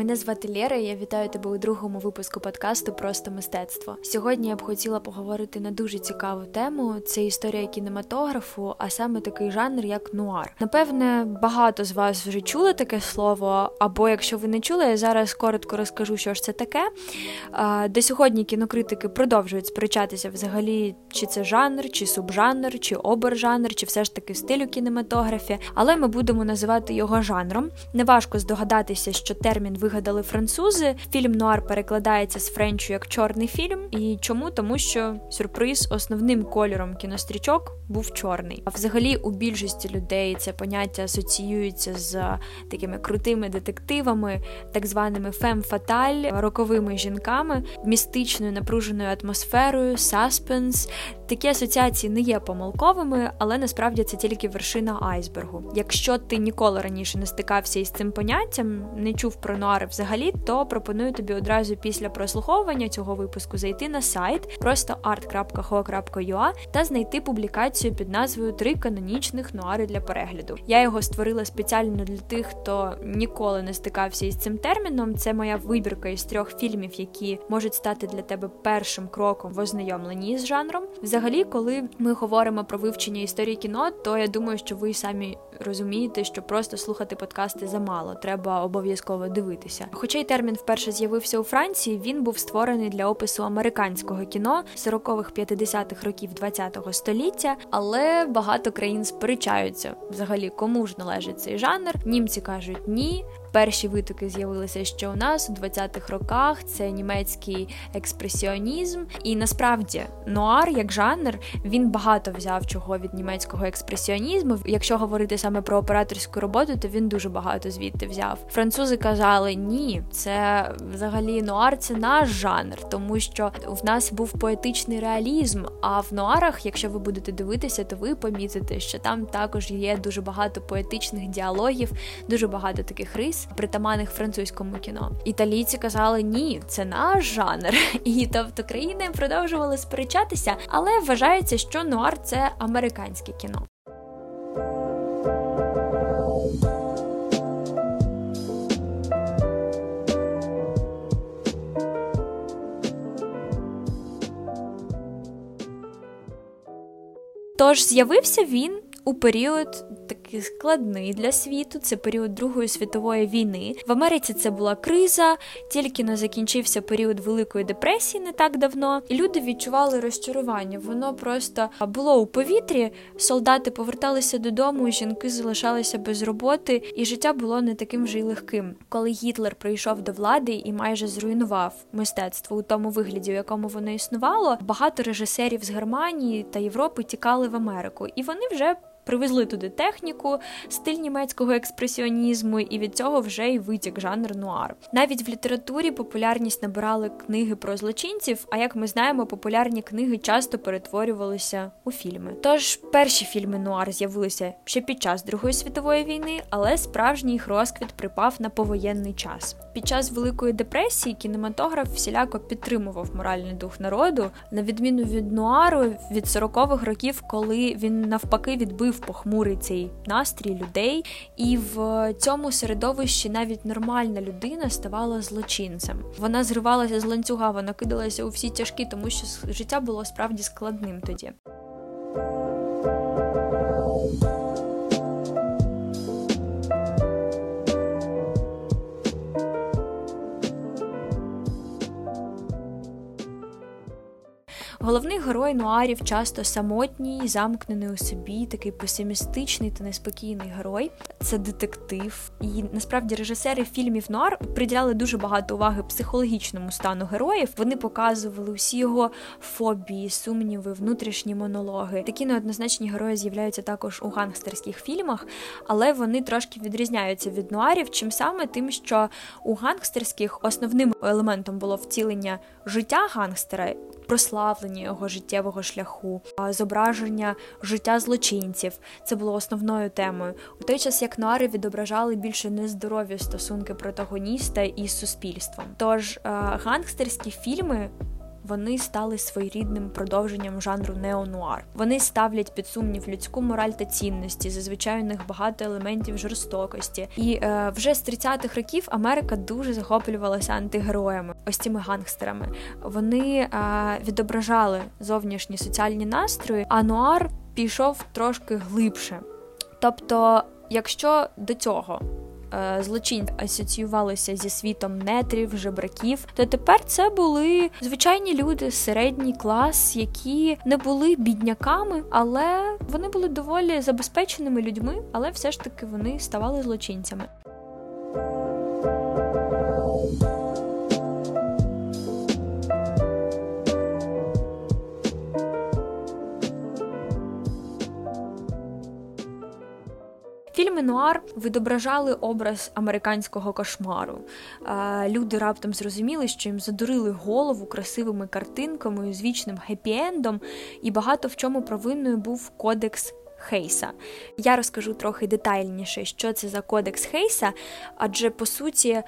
Мене звати Лєра, і я вітаю тебе у другому випуску подкасту Просто мистецтво. Сьогодні я б хотіла поговорити на дуже цікаву тему. Це історія кінематографу, а саме такий жанр, як нуар. Напевне, багато з вас вже чули таке слово, або якщо ви не чули, я зараз коротко розкажу, що ж це таке. До сьогодні кінокритики продовжують сперечатися взагалі, чи це жанр, чи субжанр, чи обержанр, чи все ж таки стилю кінематографі, але ми будемо називати його жанром. Неважко здогадатися, що термін вигадали французи. Фільм Нуар перекладається з френчу як чорний фільм. І чому? Тому що сюрприз основним кольором кінострічок був чорний. А взагалі у більшості людей це поняття асоціюється з такими крутими детективами, так званими фем-фаталь, роковими жінками, містичною напруженою атмосферою, саспенс. Такі асоціації не є помилковими, але насправді це тільки вершина айсбергу. Якщо ти ніколи раніше не стикався із цим поняттям, не чув про нуари взагалі, то пропоную тобі одразу після прослуховування цього випуску зайти на сайт просто art.ho.ua та знайти публікацію під назвою Три канонічних нуари для перегляду. Я його створила спеціально для тих, хто ніколи не стикався із цим терміном. Це моя вибірка із трьох фільмів, які можуть стати для тебе першим кроком в ознайомленні з жанром. Взагалі, коли ми говоримо про вивчення історії кіно, то я думаю, що ви самі розумієте, що просто слухати подкасти замало, треба обов'язково дивитися. Хоча й термін вперше з'явився у Франції, він був створений для опису американського кіно 40-х 50-х років 20-го століття, але багато країн сперечаються взагалі, кому ж належить цей жанр. Німці кажуть ні. Перші витоки з'явилися ще у нас у 20-х роках. Це німецький експресіонізм, і насправді нуар як жанр він багато взяв чого від німецького експресіонізму. Якщо говорити саме про операторську роботу, то він дуже багато звідти взяв. Французи казали ні, це взагалі нуар це наш жанр, тому що в нас був поетичний реалізм. А в нуарах, якщо ви будете дивитися, то ви помітите, що там також є дуже багато поетичних діалогів, дуже багато таких рис притаманних французькому кіно. Італійці казали, ні, це наш жанр. І тобто країни продовжували сперечатися, але вважається, що нуар це американське кіно. Тож з'явився він у період такий складний для світу. Це період Другої світової війни. В Америці це була криза, тільки не закінчився період Великої депресії не так давно, і люди відчували розчарування. Воно просто було у повітрі. Солдати поверталися додому, жінки залишалися без роботи, і життя було не таким вже й легким. Коли Гітлер прийшов до влади і майже зруйнував мистецтво у тому вигляді, в якому воно існувало, багато режисерів з Германії та Європи тікали в Америку, і вони вже Привезли туди техніку, стиль німецького експресіонізму, і від цього вже й витік жанр нуар. Навіть в літературі популярність набирали книги про злочинців. А як ми знаємо, популярні книги часто перетворювалися у фільми. Тож перші фільми нуар з'явилися ще під час Другої світової війни, але справжній їх розквіт припав на повоєнний час. Під час Великої депресії кінематограф всіляко підтримував моральний дух народу, на відміну від нуару від 40-х років, коли він навпаки відбив похмурий цей настрій людей, і в цьому середовищі навіть нормальна людина ставала злочинцем. Вона зривалася з ланцюга, вона кидалася у всі тяжкі, тому що життя було справді складним тоді. Головний герой нуарів часто самотній, замкнений у собі, такий песимістичний та неспокійний герой. Це детектив. І насправді режисери фільмів Нуар приділяли дуже багато уваги психологічному стану героїв. Вони показували усі його фобії, сумніви, внутрішні монологи. Такі неоднозначні герої з'являються також у гангстерських фільмах, але вони трошки відрізняються від нуарів. Чим саме тим, що у гангстерських основним елементом було втілення життя гангстера прославлення його життєвого шляху, зображення життя злочинців. Це було основною темою. У той час як нуари відображали більше нездорові стосунки протагоніста із суспільством. Тож гангстерські фільми вони стали своєрідним продовженням жанру неонуар. Вони ставлять під сумнів людську мораль та цінності. Зазвичай у них багато елементів жорстокості. І е, вже з 30-х років Америка дуже захоплювалася антигероями, ось цими гангстерами. Вони е, відображали зовнішні соціальні настрої, а нуар пішов трошки глибше. Тобто, якщо до цього Е, злочинці асоціювалися зі світом нетрів, жебраків, то тепер це були звичайні люди, середній клас, які не були бідняками, але вони були доволі забезпеченими людьми, але все ж таки вони ставали злочинцями. Фільми Нуар відображали образ американського кошмару. Люди раптом зрозуміли, що їм задурили голову красивими картинками з вічним хеппі-ендом, і багато в чому провинною був кодекс Хейса. Я розкажу трохи детальніше, що це за кодекс Хейса, адже по суті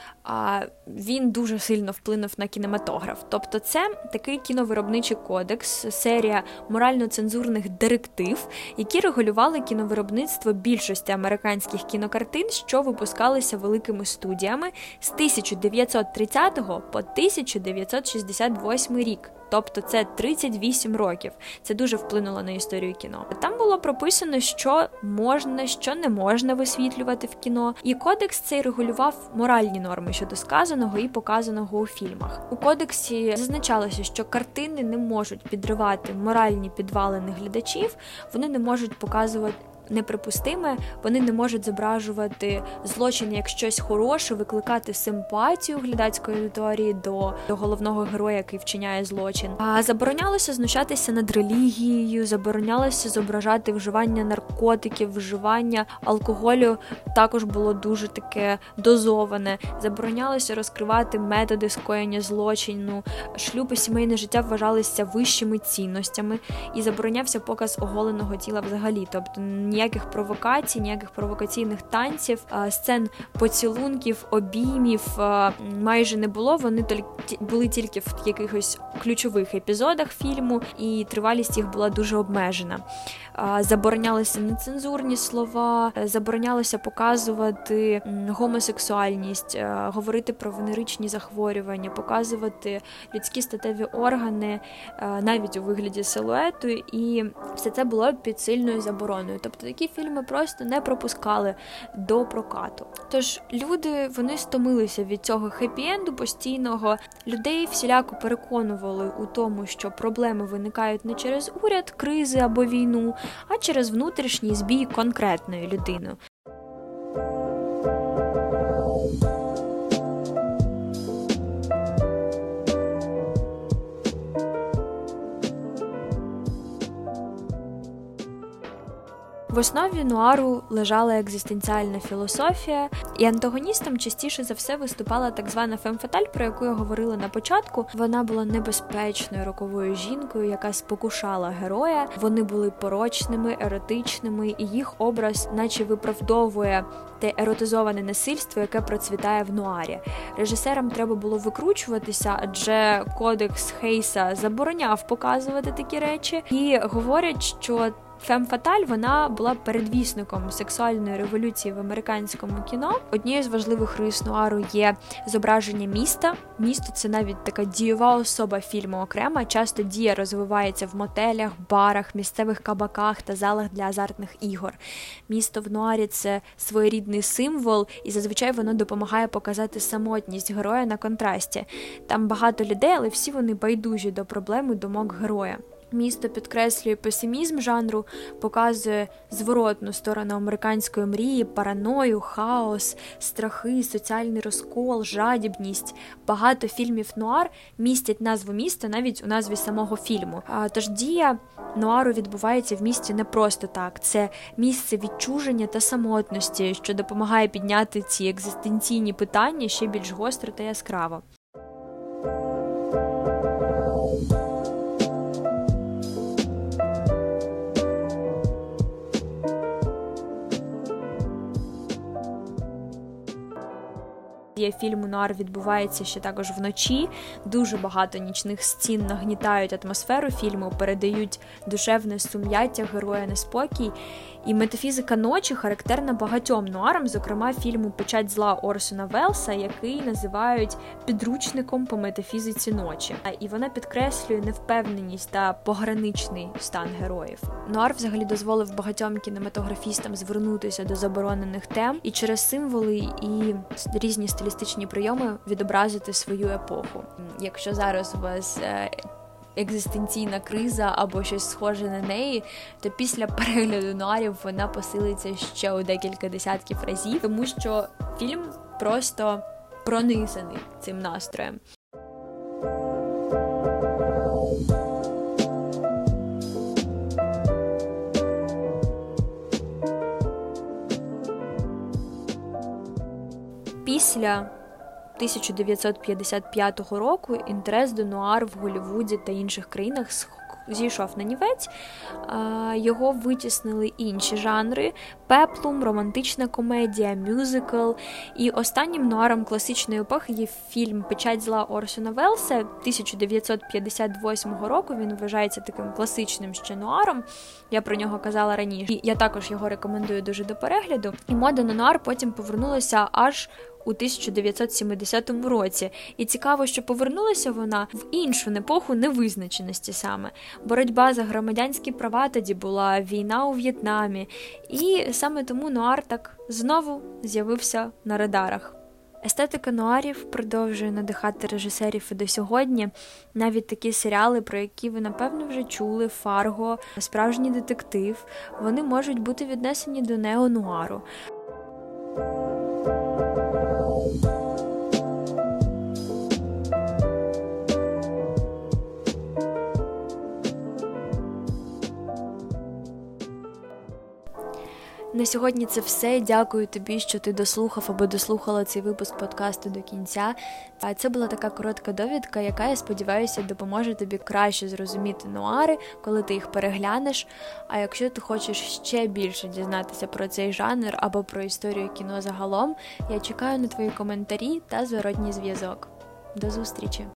він дуже сильно вплинув на кінематограф. Тобто, це такий кіновиробничий кодекс, серія морально-цензурних директив, які регулювали кіновиробництво більшості американських кінокартин, що випускалися великими студіями з 1930 по 1968 рік тобто це 38 років. Це дуже вплинуло на історію кіно. Там було прописано, що можна, що не можна висвітлювати в кіно, і кодекс цей регулював моральні норми щодо сказаного і показаного у фільмах. У кодексі зазначалося, що картини не можуть підривати моральні підвалини глядачів, вони не можуть показувати неприпустиме. Вони не можуть зображувати злочин як щось хороше, викликати симпатію глядацької аудиторії до, до головного героя, який вчиняє злочин. А заборонялося знущатися над релігією, заборонялося зображати вживання наркотиків, вживання алкоголю. Також було дуже таке дозоване. Заборонялося розкривати методи скоєння злочину. Шлюб і сімейне життя вважалися вищими цінностями і заборонявся показ оголеного тіла взагалі, тобто ніяких провокацій, ніяких провокаційних танців, сцен поцілунків, обіймів майже не було. Вони були тільки в якихось ключових епізодах фільму, і тривалість їх була дуже обмежена. Заборонялися нецензурні слова, заборонялося показувати гомосексуальність, говорити про венеричні захворювання, показувати людські статеві органи навіть у вигляді силуету, і все це було під сильною забороною. Тобто такі фільми просто не пропускали до прокату. Тож люди вони стомилися від цього хеппі-енду постійного. Людей всіляко переконували у тому, що проблеми виникають не через уряд, кризи або війну, а через внутрішній збій конкретної людини. В основі нуару лежала екзистенціальна філософія, і антагоністом частіше за все виступала так звана фемфаталь, про яку я говорила на початку. Вона була небезпечною роковою жінкою, яка спокушала героя. Вони були порочними, еротичними, і їх образ, наче виправдовує те еротизоване насильство, яке процвітає в нуарі. Режисерам треба було викручуватися, адже кодекс Хейса забороняв показувати такі речі, і говорять, що Фем Фаталь вона була передвісником сексуальної революції в американському кіно. Однією з важливих рис нуару є зображення міста. Місто це навіть така дієва особа фільму окрема. Часто дія розвивається в мотелях, барах, місцевих кабаках та залах для азартних ігор. Місто в нуарі це своєрідний символ, і зазвичай воно допомагає показати самотність героя на контрасті. Там багато людей, але всі вони байдужі до проблеми думок героя. Місто підкреслює песимізм жанру, показує зворотну сторону американської мрії, параною, хаос, страхи, соціальний розкол, жадібність. Багато фільмів нуар містять назву міста навіть у назві самого фільму. Тож дія нуару відбувається в місті не просто так. Це місце відчуження та самотності, що допомагає підняти ці екзистенційні питання ще більш гостро та яскраво. Дія фільму Нуар відбувається ще також вночі. Дуже багато нічних сцін нагнітають атмосферу фільму, передають душевне сум'яття героя неспокій. І метафізика ночі характерна багатьом нуарам, зокрема фільму Печать зла Орсона Велса, який називають підручником по метафізиці ночі. І вона підкреслює невпевненість та пограничний стан героїв. Нуар взагалі дозволив багатьом кінематографістам звернутися до заборонених тем і через символи і різні стилістичні прийоми відобразити свою епоху. Якщо зараз у вас е, екзистенційна криза або щось схоже на неї, то після перегляду нуарів вона посилиться ще у декілька десятків разів, тому що фільм просто пронизаний цим настроєм. Після 1955 року інтерес до нуар в Голлівуді та інших країнах зійшов на нівець, його витіснили інші жанри: пеплум, романтична комедія, мюзикл. І останнім нуаром класичної епохи є фільм Печать зла Орсона Велса 1958 року. Він вважається таким класичним ще нуаром. Я про нього казала раніше. І Я також його рекомендую дуже до перегляду. І мода на нуар потім повернулася аж у 1970 році, і цікаво, що повернулася вона в іншу епоху невизначеності саме. Боротьба за громадянські права тоді була війна у В'єтнамі, і саме тому нуар так знову з'явився на радарах. Естетика нуарів продовжує надихати режисерів і до сьогодні. Навіть такі серіали, про які ви напевно вже чули: Фарго, справжній детектив, вони можуть бути віднесені до неонуару. На сьогодні це все. Дякую тобі, що ти дослухав або дослухала цей випуск подкасту до кінця. Це була така коротка довідка, яка я сподіваюся допоможе тобі краще зрозуміти нуари, коли ти їх переглянеш. А якщо ти хочеш ще більше дізнатися про цей жанр або про історію кіно загалом, я чекаю на твої коментарі та зворотній зв'язок. До зустрічі!